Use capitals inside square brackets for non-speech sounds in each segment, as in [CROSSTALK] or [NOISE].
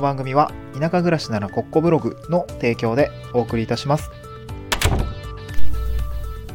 の番組は田舎暮らしならコッコブログの提供でお送りいたします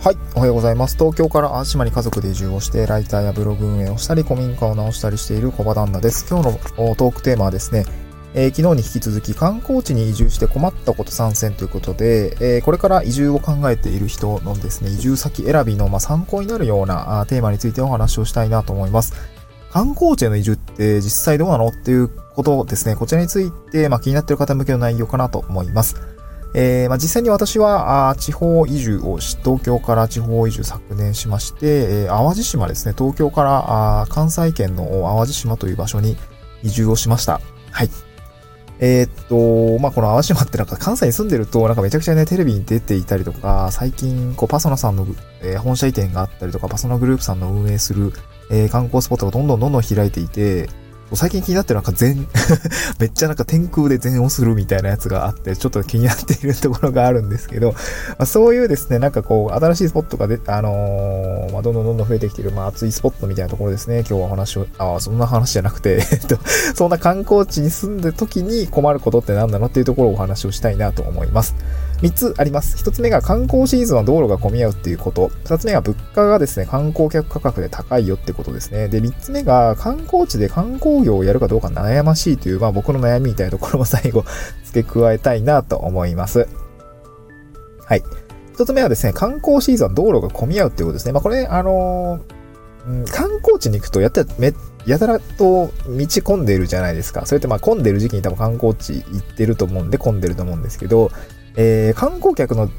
はい、おはようございます。東京から淡島に家族で移住をして、ライターやブログ運営をしたり、古民家を直したりしている小場旦那です。今日のトークテーマはですね、えー、昨日に引き続き観光地に移住して困ったこと参戦ということで、えー、これから移住を考えている人のですね、移住先選びのまあ参考になるようなテーマについてお話をしたいなと思います。観光地への移住って実際どうなのっていうことですね、こちらについて、まあ、気になっている方向けの内容かなと思います。えー、まあ、実際に私はあ地方移住をし、東京から地方移住昨年しまして、えー、淡路島ですね、東京からあ関西圏の淡路島という場所に移住をしました。はい。えー、っと、まあ、この淡路島ってなんか関西に住んでると、なんかめちゃくちゃね、テレビに出ていたりとか、最近、こう、パソナさんの、えー、本社移転があったりとか、パソナグループさんの運営する、えー、観光スポットがどんどんどんどん開いていて、最近気になってるなんか全、[LAUGHS] めっちゃなんか天空で全をするみたいなやつがあって、ちょっと気になっているところがあるんですけど、まあ、そういうですね、なんかこう、新しいスポットがで、あのー、まあ、どんどんどんどん増えてきている、まあ、熱いスポットみたいなところですね、今日はお話を、ああ、そんな話じゃなくて、えっと、[LAUGHS] そんな観光地に住んでる時に困ることって何なのっていうところをお話をしたいなと思います。3つあります。1つ目が観光シーズンは道路が混み合うっていうこと。2つ目が物価がですね、観光客価格で高いよってことですね。で、3つ目が観光地で観光業をやるかどうか悩ましいという、まあ僕の悩みみたいなところも最後 [LAUGHS] 付け加えたいなと思います。はい。1つ目はですね、観光シーズンは道路が混み合うっていうことですね。まあこれ、あのー、観光地に行くとやたらめやたらと道混んでるじゃないですか。それってまあ混んでる時期に多分観光地行ってると思うんで混んでると思うんですけど、えー、観光客の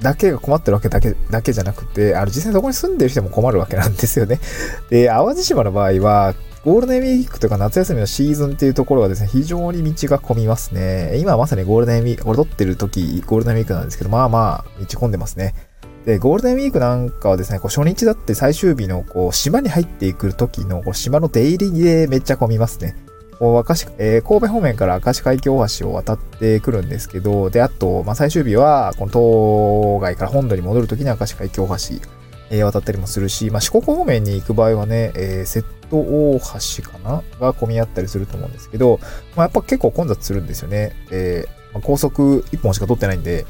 だけが困ってるわけだけだけじゃなくて、あの実際そこに住んでる人も困るわけなんですよね。[LAUGHS] で、淡路島の場合は、ゴールデンウィークとか夏休みのシーズンっていうところはですね、非常に道が混みますね。今まさにゴールデンウィーク、これ撮ってる時、ゴールデンウィークなんですけど、まあまあ、道混んでますね。で、ゴールデンウィークなんかはですね、こう初日だって最終日のこう島に入っていく時のこう島の出入りでめっちゃ混みますね。明石、えー、神戸方面から明石海峡大橋を渡ってくるんですけど、で、あと、まあ、最終日は、この島外から本土に戻るときに明石海峡大橋、えー、渡ったりもするし、まあ、四国方面に行く場合はね、えー、瀬戸大橋かな？が混み合ったりすると思うんですけど、まあ、やっぱ結構混雑するんですよね。えー、まあ、高速1本しか取ってないんで、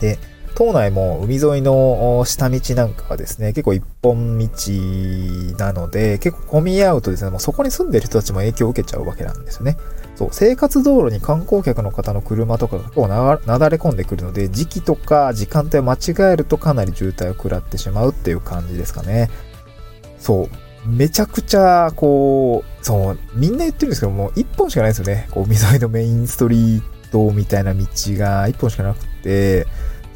で、島内も海沿いの下道なんかはですね、結構一本道なので、結構混み合うとですね、もうそこに住んでる人たちも影響を受けちゃうわけなんですよね。そう、生活道路に観光客の方の車とかが結構なだれ込んでくるので、時期とか時間帯を間違えるとかなり渋滞を食らってしまうっていう感じですかね。そう。めちゃくちゃ、こう、そう、みんな言ってるんですけども、一本しかないんですよね。こう、海沿いのメインストリートみたいな道が一本しかなくて、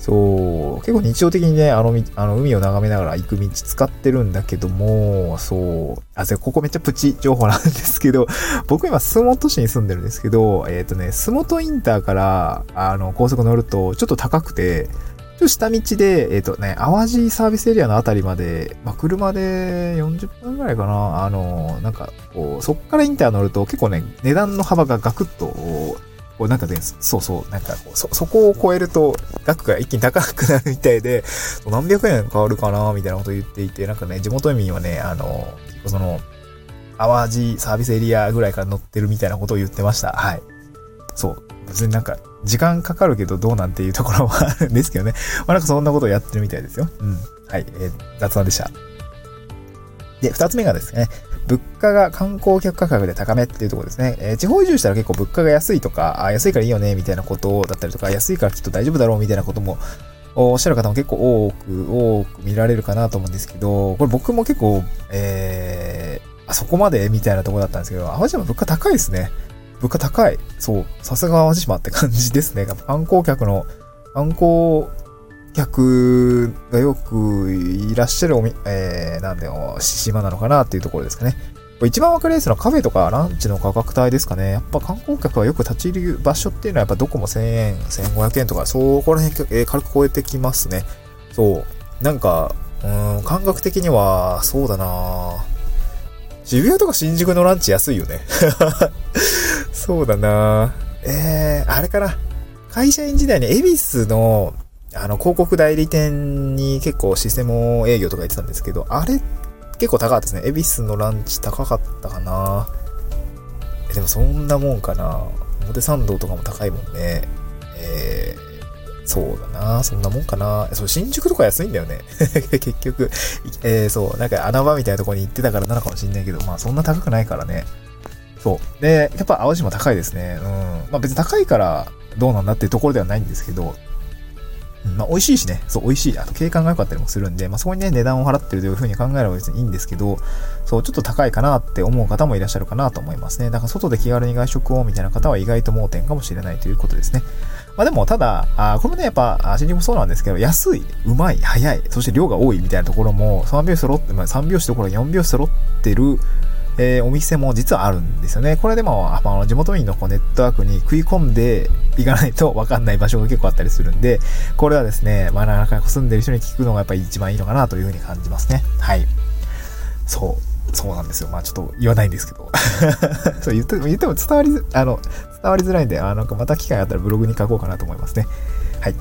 そう、結構日常的にね、あの、あの海を眺めながら行く道使ってるんだけども、そう、あ、ここめっちゃプチ情報なんですけど、[LAUGHS] 僕今、洲本市に住んでるんですけど、えっ、ー、とね、洲本インターから、あの、高速乗ると、ちょっと高くて、ちょっと下道で、えっ、ー、とね、淡路サービスエリアのあたりまで、まあ、車で40分ぐらいかな、あの、なんか、こう、そっからインター乗ると結構ね、値段の幅がガクッと、こうなんかね、そうそう、なんかそ、そこを超えると額が一気に高くなるみたいで、[LAUGHS] 何百円変わるかなみたいなことを言っていて、なんかね、地元民はね、あの、その、淡路サービスエリアぐらいから乗ってるみたいなことを言ってました。はい。そう。別になんか、時間かかるけどどうなんていうところもあるんですけどね。[LAUGHS] まあなんかそんなことをやってるみたいですよ。うん。はい。えー、雑談でした。で、二つ目がですね、物価が観光客価格で高めっていうところですね。えー、地方移住したら結構物価が安いとか、あ安いからいいよね、みたいなことだったりとか、安いからきっと大丈夫だろう、みたいなことも、おっしゃる方も結構多く、多く見られるかなと思うんですけど、これ僕も結構、えー、あそこまでみたいなところだったんですけど、淡路島物価高いですね。物価高い。そう。さすが淡路島って感じですね。観光客の、観光客がよくいらっしゃるおみ、えー、なんだよ、島なのかなっていうところですかね。一番わかりやすいのはカフェとかランチの価格帯ですかね。やっぱ観光客がよく立ち入る場所っていうのはやっぱどこも1000円、1500円とか、そこら辺、えー、軽く超えてきますね。そう。なんか、うん、感覚的には、そうだな渋谷とか新宿のランチ安いよね。[LAUGHS] そうだなえー、あれかな。会社員時代に恵比寿のあの、広告代理店に結構システム営業とか言ってたんですけど、あれ結構高かったですね。恵比寿のランチ高かったかな。でもそんなもんかな。表参道とかも高いもんね。えー、そうだな。そんなもんかな。そう、新宿とか安いんだよね。[LAUGHS] 結局、えー、そう、なんか穴場みたいなとこに行ってたからなのかもしんないけど、まあそんな高くないからね。そう。で、やっぱ淡路島高いですね。うん。まあ別に高いからどうなんだっていうところではないんですけど、まあ、美味しいしね、そう、美味しい。あと、景観が良かったりもするんで、まあ、そこにね、値段を払ってるという風に考えれば別にいいんですけど、そう、ちょっと高いかなって思う方もいらっしゃるかなと思いますね。だから、外で気軽に外食をみたいな方は意外と盲点かもしれないということですね。まあ、でも、ただ、あこれもね、やっぱ、新宿もそうなんですけど、安い、うまい、早い、そして量が多いみたいなところも、3拍子揃って、まあ、3拍子ところ4拍子揃ってる、えー、お店も実はあるんですよね。これでも、あの地元民のこうネットワークに食い込んでいかないとわかんない場所が結構あったりするんで、これはですね、まあなかなか住んでる人に聞くのがやっぱり一番いいのかなというふうに感じますね。はい。そう。そうなんですよ。まあちょっと言わないんですけど。[LAUGHS] そう言っても言っても伝わり、あの、伝わりづらいんで、あなんかまた機会あったらブログに書こうかなと思いますね。はい。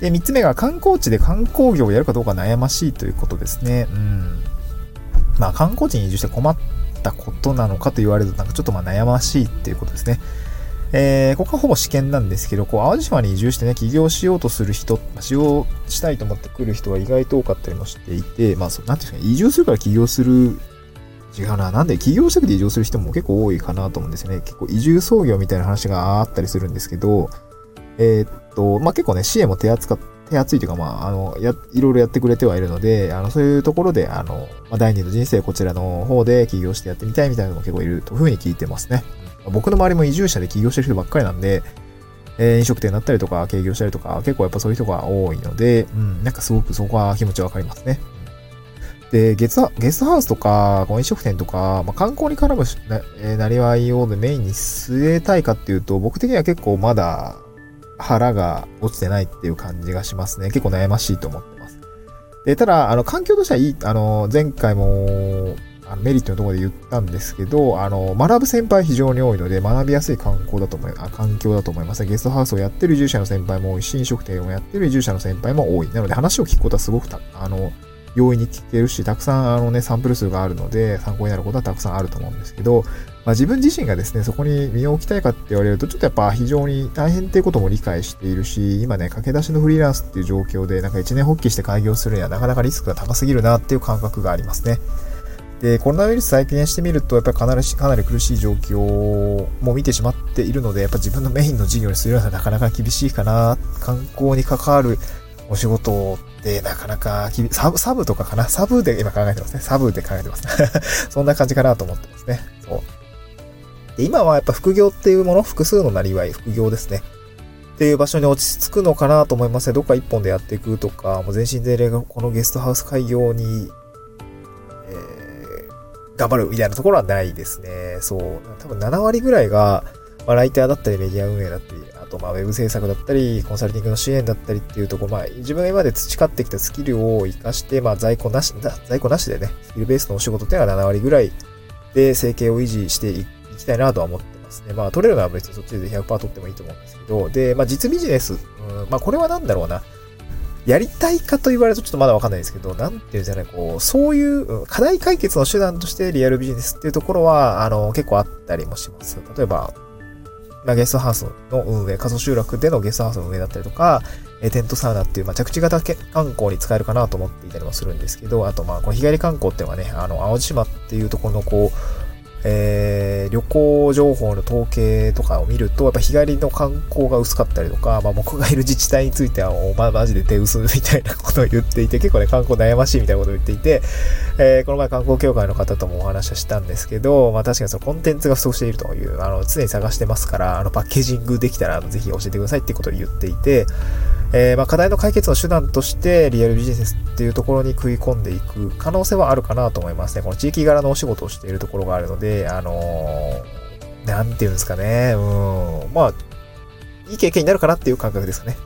で、三つ目が観光地で観光業をやるかどうか悩ましいということですね。うん。まあ観光地に移住して困ったことなのかと言われるとなんかちょっとまあ悩ましいっていうことですね。えー、ここはほぼ試験なんですけど、こう、淡路島に移住してね、起業しようとする人、使用したいと思って来る人は意外と多かったりもしていて、まあ、そう、なんていうんですか、移住するから起業する、違うな、なんで起業したくて移住する人も結構多いかなと思うんですよね。結構移住創業みたいな話があったりするんですけど、えー、っと、まあ、結構ね、支援も手厚か手厚いというか、まあ、あの、や、いろいろやってくれてはいるので、あの、そういうところで、あの、まあ、第二の人生こちらの方で起業してやってみたいみたいなのも結構いるというふうに聞いてますね。僕の周りも移住者で起業してる人ばっかりなんで、えー、飲食店だったりとか、経業したりとか、結構やっぱそういう人が多いので、うん、なんかすごくそこは気持ちわかりますね。で、ゲスゲストハウスとか、飲食店とか、まあ、観光に絡むな、えー、なりわいをメインに据えたいかっていうと、僕的には結構まだ腹が落ちてないっていう感じがしますね。結構悩ましいと思ってます。で、ただ、あの、環境としてはいい、あの、前回も、あのメリットのところで言ったんですけど、あの、学ぶ先輩非常に多いので、学びやすい観光だと思い、あ環境だと思います。ゲストハウスをやってる移住者の先輩も多いし、飲食店をやってる移住者の先輩も多い。なので話を聞くことはすごくた、あの、容易に聞けるし、たくさんあのね、サンプル数があるので、参考になることはたくさんあると思うんですけど、まあ、自分自身がですね、そこに身を置きたいかって言われると、ちょっとやっぱ非常に大変っていうことも理解しているし、今ね、駆け出しのフリーランスっていう状況で、なんか一年発起して開業するにはなかなかリスクが高すぎるなっていう感覚がありますね。で、コロナウイルス再建してみると、やっぱりかなりかなり苦しい状況も見てしまっているので、やっぱ自分のメインの事業にするのはなかなか厳しいかな。観光に関わるお仕事ってなかなかサブ、サブとかかな？サブで今考えてますね。サブで考えてます。[LAUGHS] そんな感じかなと思ってますね。そう。で、今はやっぱ副業っていうもの、複数のなりわい、副業ですね。っていう場所に落ち着くのかなと思いますね。どっか一本でやっていくとか、もう全身全霊がこのゲストハウス開業に、えー、頑張るみたいなところはないですね。そう。多分7割ぐらいが、まあ、ライターだったりメディア運営だったり、あとまウェブ制作だったり、コンサルティングの支援だったりっていうとこ、まあ自分が今まで培ってきたスキルを活かして、まあ在庫なし、在庫なしでね、スキルベースのお仕事っていうのは7割ぐらいで生計を維持していきたいなとは思ってますね。まあ取れるのは別にそっちで100%取ってもいいと思うんですけど、で、まあ実ビジネス、うん、まあこれは何だろうな。やりたいかと言われるとちょっとまだわかんないですけど、なんていうんですかね、こう、そういう課題解決の手段としてリアルビジネスっていうところは、あの、結構あったりもします。例えば、まあ、ゲストハウスの運営、仮想集落でのゲストハウスの運営だったりとか、えテントサウナっていう、まあ、着地型観光に使えるかなと思っていたりもするんですけど、あと、まあ、この日帰り観光っていうのはね、あの、青島っていうところのこう、えー、旅行情報の統計とかを見ると、やっぱ日帰りの観光が薄かったりとか、まあ僕がいる自治体については、まあマジで手薄みたいなことを言っていて、結構ね、観光悩ましいみたいなことを言っていて、えー、この前観光協会の方ともお話はしたんですけど、まあ確かにそのコンテンツが不足しているという、あの、常に探してますから、あの、パッケージングできたら、ぜひ教えてくださいっていうことを言っていて、えー、まあ、課題の解決の手段としてリアルビジネスっていうところに食い込んでいく可能性はあるかなと思いますね。この地域柄のお仕事をしているところがあるので、あのー、なんていうんですかね。うん。まあ、いい経験になるかなっていう感覚ですかね。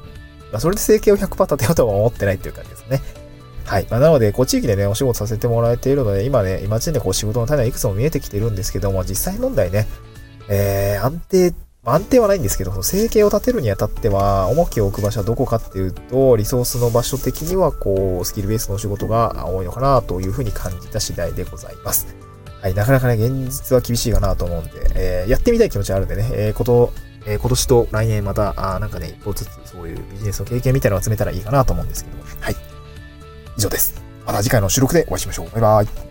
まあ、それで生計を100%立てようとは思ってないっていう感じですね。はい。まあ、なので、こう、地域でね、お仕事させてもらえているので、今ね、今時点でこう、仕事の種はいくつも見えてきてるんですけども、実際問題ね、えー、安定安定はないんですけど、その生計を立てるにあたっては、重きを置く場所はどこかっていうと、リソースの場所的には、こう、スキルベースのお仕事が多いのかなというふうに感じた次第でございます。はい、なかなかね、現実は厳しいかなと思うんで、えー、やってみたい気持ちはあるんでね、えー、こと、えー、今年と来年また、あなんかね、一歩ずつそういうビジネスの経験みたいなのを集めたらいいかなと思うんですけど、はい。以上です。また次回の収録でお会いしましょう。バイバイ。